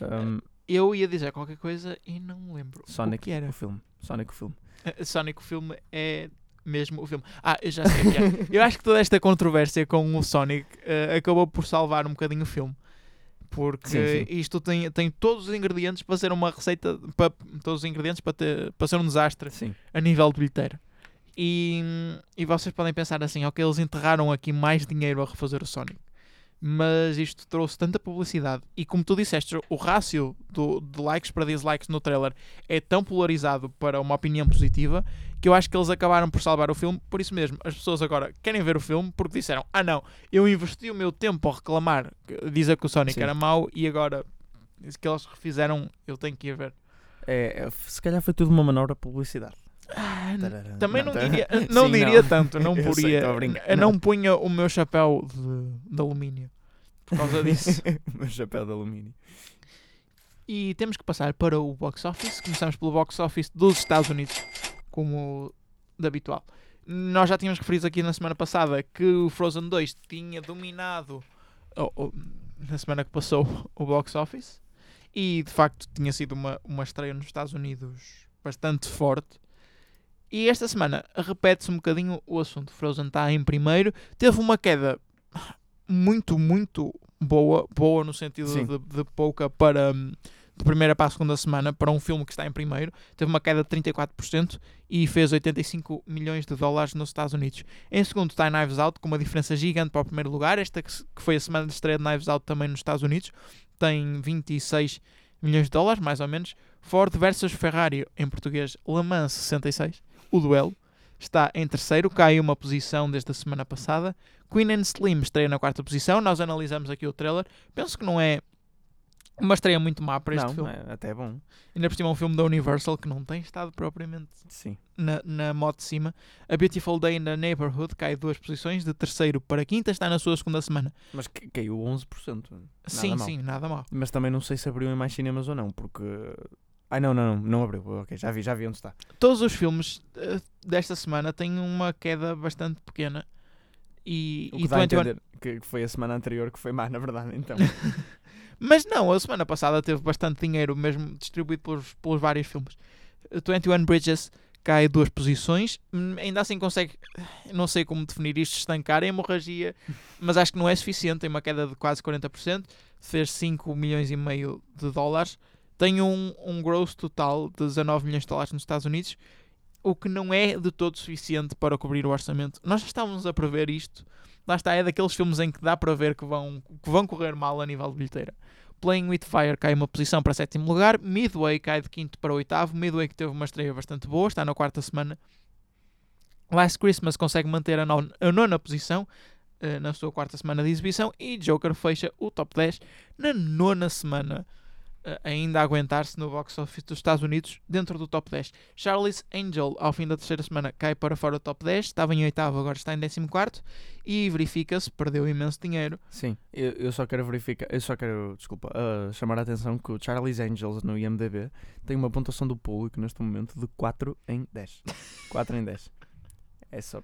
um, Eu ia dizer qualquer coisa e não me lembro. Sonic, o que era? o filme. Sonic, o filme. Eh, Sonic, o filme é mesmo o filme. Ah, eu já sei o que é. Eu acho que toda esta controvérsia com o Sonic eh, acabou por salvar um bocadinho o filme. Porque Sim, sim. isto tem, tem todos os ingredientes para ser uma receita, para, todos os ingredientes para, ter, para ser um desastre Sim. a nível de bilheteira. E, e vocês podem pensar assim, ok, eles enterraram aqui mais dinheiro a refazer o Sonic. Mas isto trouxe tanta publicidade e como tu disseste, o rácio do, de likes para dislikes no trailer é tão polarizado para uma opinião positiva que eu acho que eles acabaram por salvar o filme. Por isso mesmo, as pessoas agora querem ver o filme porque disseram: Ah, não, eu investi o meu tempo a reclamar, dizer que o Sonic Sim. era mau e agora que eles refizeram, eu tenho que ir ver. É, se calhar foi tudo uma manobra de publicidade. Ah. Também não, tá- diria, não Sim, diria não. tanto, não poria. eu não punha o meu chapéu de, de alumínio por causa disso. o meu chapéu de alumínio. e temos que passar para o box office. Começamos pelo box office dos Estados Unidos, como de habitual. Nós já tínhamos referido aqui na semana passada que o Frozen 2 tinha dominado oh, oh, na semana que passou o box office e de facto tinha sido uma, uma estreia nos Estados Unidos bastante forte. E esta semana repete-se um bocadinho o assunto. Frozen está em primeiro, teve uma queda muito, muito boa, boa no sentido de, de pouca para hum, de primeira para a segunda semana para um filme que está em primeiro. Teve uma queda de 34% e fez 85 milhões de dólares nos Estados Unidos. Em segundo está Knives Out, com uma diferença gigante para o primeiro lugar. Esta que foi a semana de estreia de Knives Out também nos Estados Unidos, tem 26 milhões de dólares, mais ou menos. Ford versus Ferrari, em português, Le Mans 66, o duelo. Está em terceiro, cai uma posição desde a semana passada. Queen and Slim estreia na quarta posição. Nós analisamos aqui o trailer. Penso que não é uma estreia muito má para este não, filme. é até bom. Ainda por cima é um filme da Universal que não tem estado propriamente Sim. na, na moto de cima. A Beautiful Day in the Neighborhood cai duas posições, de terceiro para quinta, está na sua segunda semana. Mas ca- caiu 11%. Nada sim, mal. sim, nada mal. Mas também não sei se abriu em mais cinemas ou não, porque. Ai não, não, não, não abriu. Ok, já vi, já vi onde está. Todos os filmes eh, desta semana têm uma queda bastante pequena. E, O e que dá a 21 entender que foi a semana anterior que foi má, na verdade, então. Mas não, a semana passada teve bastante dinheiro, mesmo distribuído pelos, pelos vários filmes. Uh, 21 Bridges cai duas posições, hum, ainda assim consegue, não sei como definir isto, estancar a hemorragia, mas acho que não é suficiente, tem uma queda de quase 40%, fez 5 milhões e meio de dólares. Tem um, um gross total de 19 milhões de dólares nos Estados Unidos, o que não é de todo suficiente para cobrir o orçamento. Nós já estávamos a prever isto. Lá está, é daqueles filmes em que dá para ver que vão, que vão correr mal a nível de bilheteira. Playing with Fire cai uma posição para sétimo lugar, Midway cai de quinto para oitavo, Midway que teve uma estreia bastante boa, está na quarta semana. Last Christmas consegue manter a, non a nona posição uh, na sua quarta semana de exibição e Joker fecha o top 10 na nona semana ainda a aguentar-se no box office dos Estados Unidos dentro do top 10. Charlie's Angel, ao fim da terceira semana, cai para fora do top 10, estava em oitavo, agora está em décimo quarto e verifica-se, perdeu imenso dinheiro. Sim, eu, eu só quero verificar, eu só quero, desculpa, uh, chamar a atenção que o Charlie's Angels no IMDB tem uma pontuação do público neste momento de 4 em 10. 4 em 10. É só.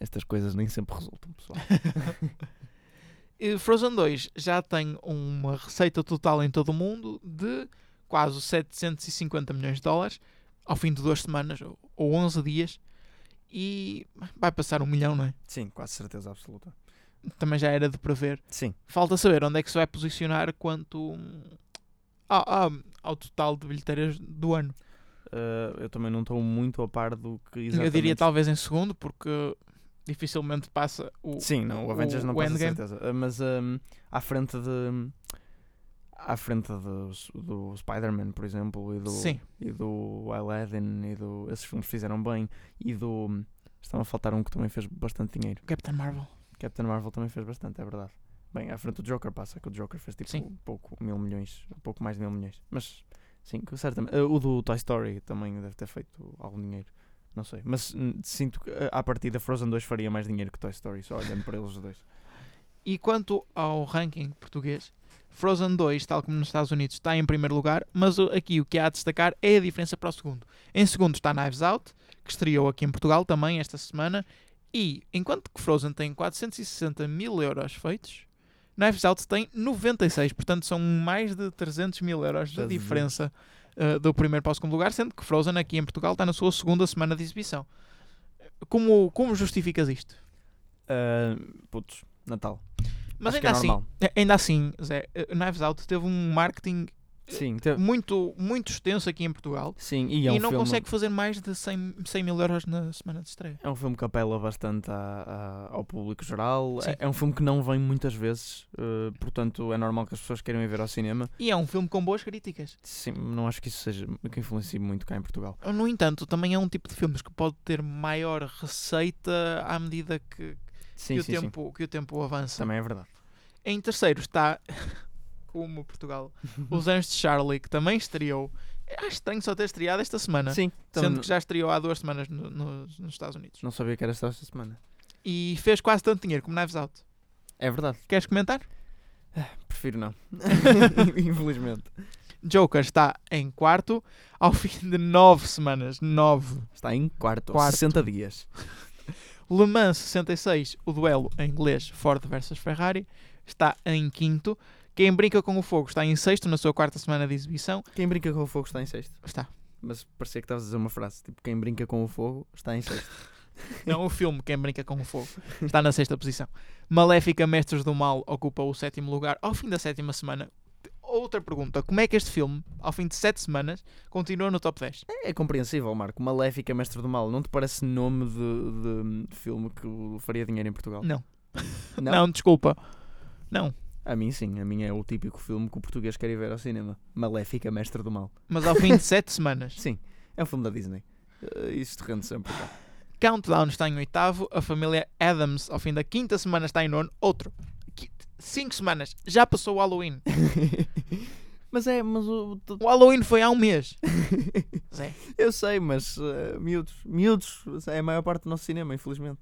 Estas coisas nem sempre resultam, pessoal. E Frozen 2 já tem uma receita total em todo o mundo de quase 750 milhões de dólares ao fim de duas semanas ou 11 dias e vai passar um milhão, não é? Sim, quase certeza absoluta. Também já era de prever. Sim. Falta saber onde é que se vai posicionar quanto ao, ao, ao total de bilheteiras do ano. Uh, eu também não estou muito a par do que exatamente... Eu diria talvez em segundo, porque dificilmente passa o. Sim, não, o Avengers o, não o passa Endgame. certeza. Uh, Mas um, à frente de. À frente do, do Spider-Man, por exemplo, e do, Sim. e do Aladdin, e do. Esses filmes fizeram bem. E do. Estão a faltar um que também fez bastante dinheiro. Captain Marvel. Captain Marvel também fez bastante, é verdade. Bem, à frente do Joker passa, que o Joker fez tipo um pouco, mil milhões, um pouco mais de mil milhões. Mas sim, certamente. Uh, o do Toy Story também deve ter feito algum dinheiro. Não sei. Mas hum, sinto que uh, à partida Frozen 2 faria mais dinheiro que Toy Story, só olhando para eles os dois. E quanto ao ranking português, Frozen 2, tal como nos Estados Unidos, está em primeiro lugar, mas o- aqui o que há a destacar é a diferença para o segundo. Em segundo está Knives Out, que estreou aqui em Portugal também esta semana, e enquanto que Frozen tem 460 mil euros feitos, Knives Out tem 96, portanto são mais de 300 mil euros de diferença uh, do primeiro para o segundo lugar, sendo que Frozen aqui em Portugal está na sua segunda semana de exibição. Como, como justificas isto? Uh, putz, Natal. Mas Acho ainda é assim, normal. ainda assim, Zé, uh, Knives Out teve um marketing Sim, teve- muito, muito extenso aqui em Portugal sim e é e um não filme. consegue fazer mais de 100, 100 mil euros na semana de estreia. É um filme que apela bastante à- à- ao público geral. É, é um filme que não vem muitas vezes, uh, portanto é normal que as pessoas queiram ir ver ao cinema. E é um filme com boas críticas. Sim, não acho que isso seja que influencie muito cá em Portugal. No entanto, também é um tipo de filmes que pode ter maior receita à medida que, Sim, que, sim, o, tempo, que o tempo avança. Também é verdade. Em terceiro está, como Portugal, Os Anjos de Charlie, que também estreou. Acho estranho só ter estreado esta semana, Sim, sendo também que já estreou há duas semanas no- nos- nos Estados Unidos. não sabia que era só esta semana. E fez quase tanto dinheiro como Knives Out. É verdade. Queres comentar? Prefiro não. Infelizmente. Joker está em quarto ao fim de nove semanas. Nove. Está em quarto, Quarto. 60 dias. Le Mans 66, o duelo em inglês Ford versus Ferrari, está em quinto. Quem brinca com o fogo está em sexto na sua quarta semana de exibição. Quem brinca com o fogo está em sexto. Está. Mas parecia que estavas a dizer uma frase, tipo, quem brinca com o fogo está em sexto. Não o filme Quem Brinca com o Fogo. Está na sexta posição. Maléfica Mestres do Mal ocupa o sétimo lugar ao fim da sétima semana. Outra pergunta: como é que este filme, ao fim de sete semanas, continua no top 10? É, é compreensível, Marco. Maléfica, Mestre do Mal. Não te parece nome de, de- filme que faria dinheiro em Portugal? Não. Não? Não, desculpa. Não. A mim sim. A mim é o típico filme que o português quer ir ver ao cinema. Maléfica, Mestre do Mal. Mas ao fim de sete semanas. Sim. É um filme da Disney. Uh, Isso te rende sempre cá. Countdown está em oitavo. A família Adams, ao fim da quinta semana, está em nono. Outro. Cinco semanas. Já passou o Halloween. mas é, mas o... O Halloween foi há um mês. Zé. Eu sei, mas uh, miúdos, miúdos é a maior parte do nosso cinema, infelizmente.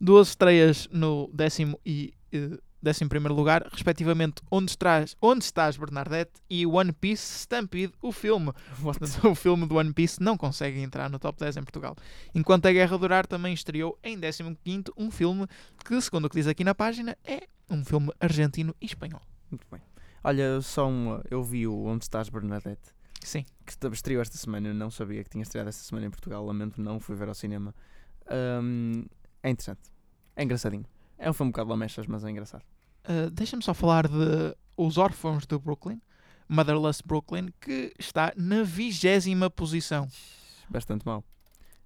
Duas estreias no décimo e eh, décimo primeiro lugar, respectivamente Onde Estás, Onde Estás Bernadette e One Piece Stampede, o filme. o filme do One Piece não consegue entrar no top 10 em Portugal. Enquanto a Guerra durar também estreou em 15º um filme que, segundo o que diz aqui na página, é um filme argentino e espanhol. Muito bem. Olha, só um, eu vi o Onde Estás Bernadette, Sim. que estreou esta semana, eu não sabia que tinha estreado esta semana em Portugal, lamento não, fui ver ao cinema. Ahm, é interessante, é engraçadinho. É um filme um bocado lamechas, mas é engraçado. Uh, Deixa-me só falar de Os Órfãos de Brooklyn. Motherless Brooklyn, que está na vigésima posição. Bastante mal.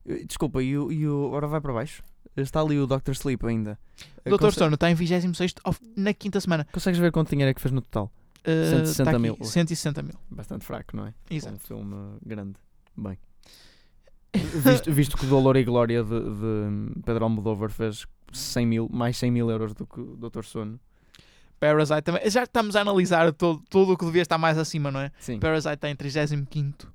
Eh, Desculpa, e o, e o. Agora vai para baixo? Está ali o Dr. Sleep ainda. Eh, Dr. conse- Sono está em 26 ao- na quinta semana. Consegues ver quanto dinheiro é que fez no total? Uh, 160 tá mil. 160 mil. Bastante fraco, não é? Exato. Um filme grande. Bem. Visto, visto que o Dolor e Glória de, de Pedro Almodóvar fez 100 mil, mais 100 mil euros do que o Dr. Sono. Parasite também. Já estamos a analisar todo, tudo o que devia estar mais acima, não é? Sim. Parasite está em 35.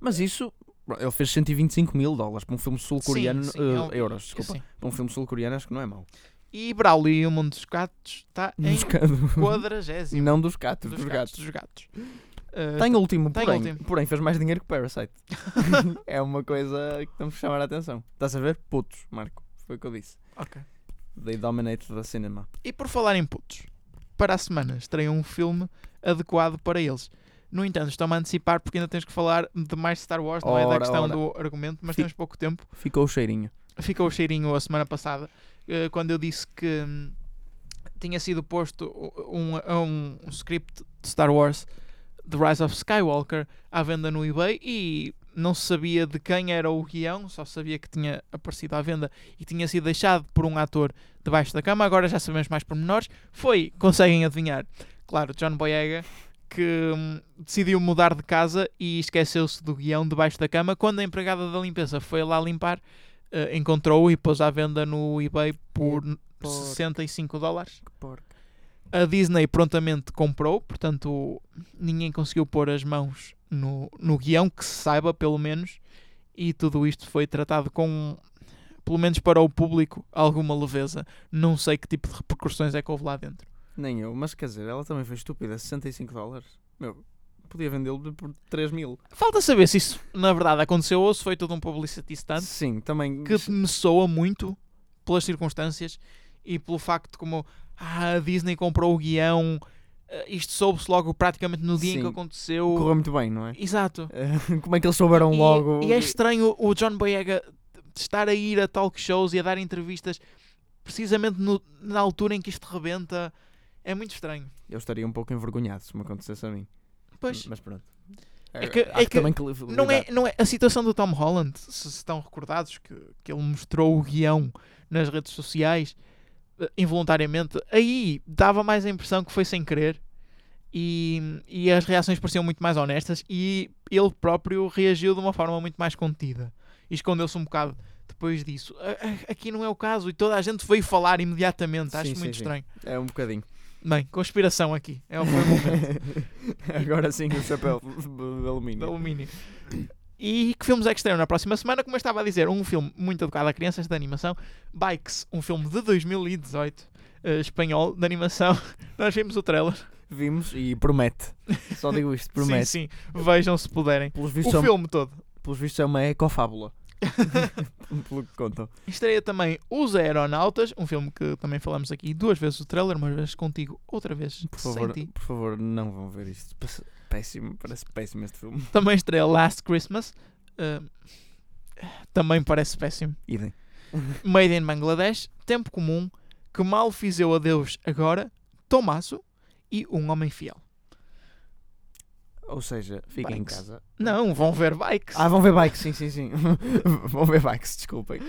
Mas isso, ele fez 125 mil dólares para um filme sul-coreano. Sim, sim, é um- euros, desculpa. Sim. Para um filme sul-coreano acho que não é mau. E Brawley e o Mundo dos Gatos está em Dos gatos. quadragésimo. Não dos gatos, dos, dos gatos. gatos. Dos gatos. Uh, Está em último, Tá em porém, último. porém fez mais dinheiro que Parasite. é uma coisa que temos que chamar a atenção. Estás a ver? Putos, Marco. Foi o que eu disse. ok. They dominate the cinema. E por falar em putos, para a semana estreia um filme adequado para eles. No entanto, estão-me a antecipar porque ainda tens que falar de mais Star Wars, não é da questão ora. do argumento, mas Fi- temos pouco tempo. Ficou o cheirinho. Ficou o cheirinho a semana passada, eh, quando eu disse que hum, tinha sido posto um, um, um script de Star Wars, The Rise of Skywalker, à venda no eBay e não sabia de quem era o guião, só sabia que tinha aparecido à venda e tinha sido deixado por um ator debaixo da cama. Agora já sabemos mais pormenores. Foi, conseguem adivinhar, claro, John Boyega, que hum, decidiu mudar de casa e esqueceu-se do guião debaixo da cama. Quando a empregada da limpeza foi lá limpar, eh, encontrou-o e pôs à venda no eBay por porco. 65 dólares. Que porco. A Disney prontamente comprou, portanto ninguém conseguiu pôr as mãos no, no guião, que se saiba pelo menos, e tudo isto foi tratado com, pelo menos para o público, alguma leveza. Não sei que tipo de repercussões é que houve lá dentro. Nem eu, mas quer dizer, ela também foi estúpida. 65 dólares. Meu, podia vendê-lo por 3 mil. Falta saber se isso na verdade aconteceu ou se foi todo um publicity stunt Sim, também. que me soa muito pelas circunstâncias e pelo facto de como ah, a Disney comprou o guião, isto soube-se logo praticamente no dia em que Sim. aconteceu. Correu muito bem, não é? Exato. Como é que eles souberam E- logo? E, é estranho o John Boyega estar a ir a talk shows e a dar entrevistas precisamente no- na altura em que isto rebenta. É muito estranho. Eu estaria um pouco envergonhado se me acontecesse a mim. Pois, Mas pronto. É que- Acho é que não é, não é a situação do Tom Holland, se estão recordados que, que ele mostrou o guião nas redes sociais eh, involuntariamente, aí dava mais a impressão que foi sem querer e, e as reações pareciam muito mais honestas e ele próprio reagiu de uma forma muito mais contida e escondeu-se um bocado depois disso. Aqui não é o caso e toda a gente veio falar imediatamente, acho Sim, sim, muito sim. estranho. É um bocadinho. Bem, conspiração aqui, é o o momento. Agora sim o chapéu de de alumínio. E que filmes é que estreiam na próxima semana? Como eu estava a dizer, um filme muito educado a crianças de animação. Bikes, um filme de 2018, eh, espanhol, de animação. Nós vimos o trailer. Vimos e promete. Só digo isto, promete. Sim, sim. Vejam se puderem. Pelos O um- filme todo. pelos vistos é uma ecofábula. Pelo que contam. Estreia também Os Aeronautas, um filme que também falamos aqui duas vezes o trailer, uma vez contigo, outra vez Por favor, por favor, não vão ver isto. Péssimo, parece péssimo este filme. Também estreia Last Christmas. eh, também parece péssimo. Idem. Made in Bangladesh, Tempo Comum, Que Mal Fiz Eu a Deus Agora, Tomasso e Um Homem Fiel. Ou seja, fiquem em casa. Não, vão ver bikes. Ah, vão ver bikes, sim, sim, sim. vão ver bikes, desculpem.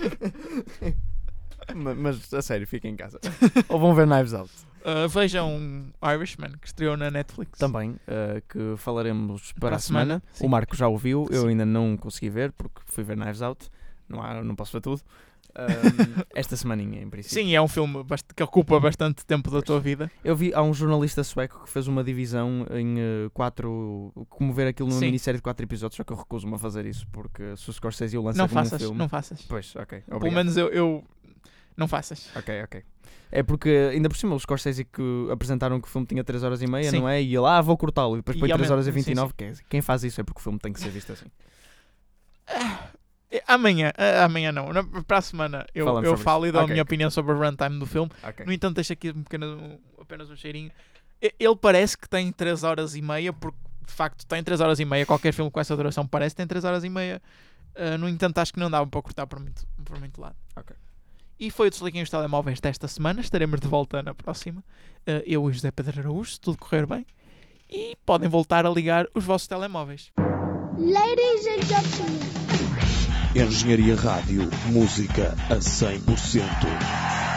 Ma- Mas a sério, fiquem em casa. Ou vão ver Knives Out. Uh, vejam Irishman, que estreou na Netflix. Também, uh, que falaremos para, Para a semana. semana. O Marco já ouviu, eu Sim. ainda não consegui ver porque fui ver Knives Out. Não, há, não posso ver tudo. Um, esta semaninha, em princípio. Sim, é um filme que ocupa bastante tempo da tua vida. Eu vi, há um jornalista sueco que fez uma divisão em eh, quatro. Como ver aquilo numa Sim. minissérie de quatro episódios, só que eu recuso-me a fazer isso porque se o Scorsese o lança Não como um faças, filme. não faças. Pois, ok. Pelo obrigado. menos eu, eu- Não faças. Ok, ok. É porque ainda por cima o Scorsese que apresentaram que o filme tinha 3 horas e meia, Sim. não é? E ele, ah, vou cortá-lo. E depois põe 3 aumenta, horas e sim, 29. que é- Quem faz isso é porque o filme tem que ser visto assim. Eh, Amanhã, eh, amanhã não, para a semana eu, Falamos eu falo isso. e dou Ok, a minha opinião sobre o runtime do filme. Ok. No entanto, deixo aqui um pequeno, apenas um cheirinho. Ele parece que tem 3 horas e meia, porque de facto tem 3 horas e meia. Qualquer filme com essa duração parece que tem 3 horas e meia. Uh, no entanto, acho que não dava para cortar por muito, por muito lado. Ok. E foi o Desliguem os Telemóveis desta semana. Estaremos de volta na próxima. Eh, eu e José Pedro Araújo, se tudo correr bem. E podem voltar a ligar os vossos telemóveis. Ladies and gentlemen. Engenharia Rádio. Música a 100%.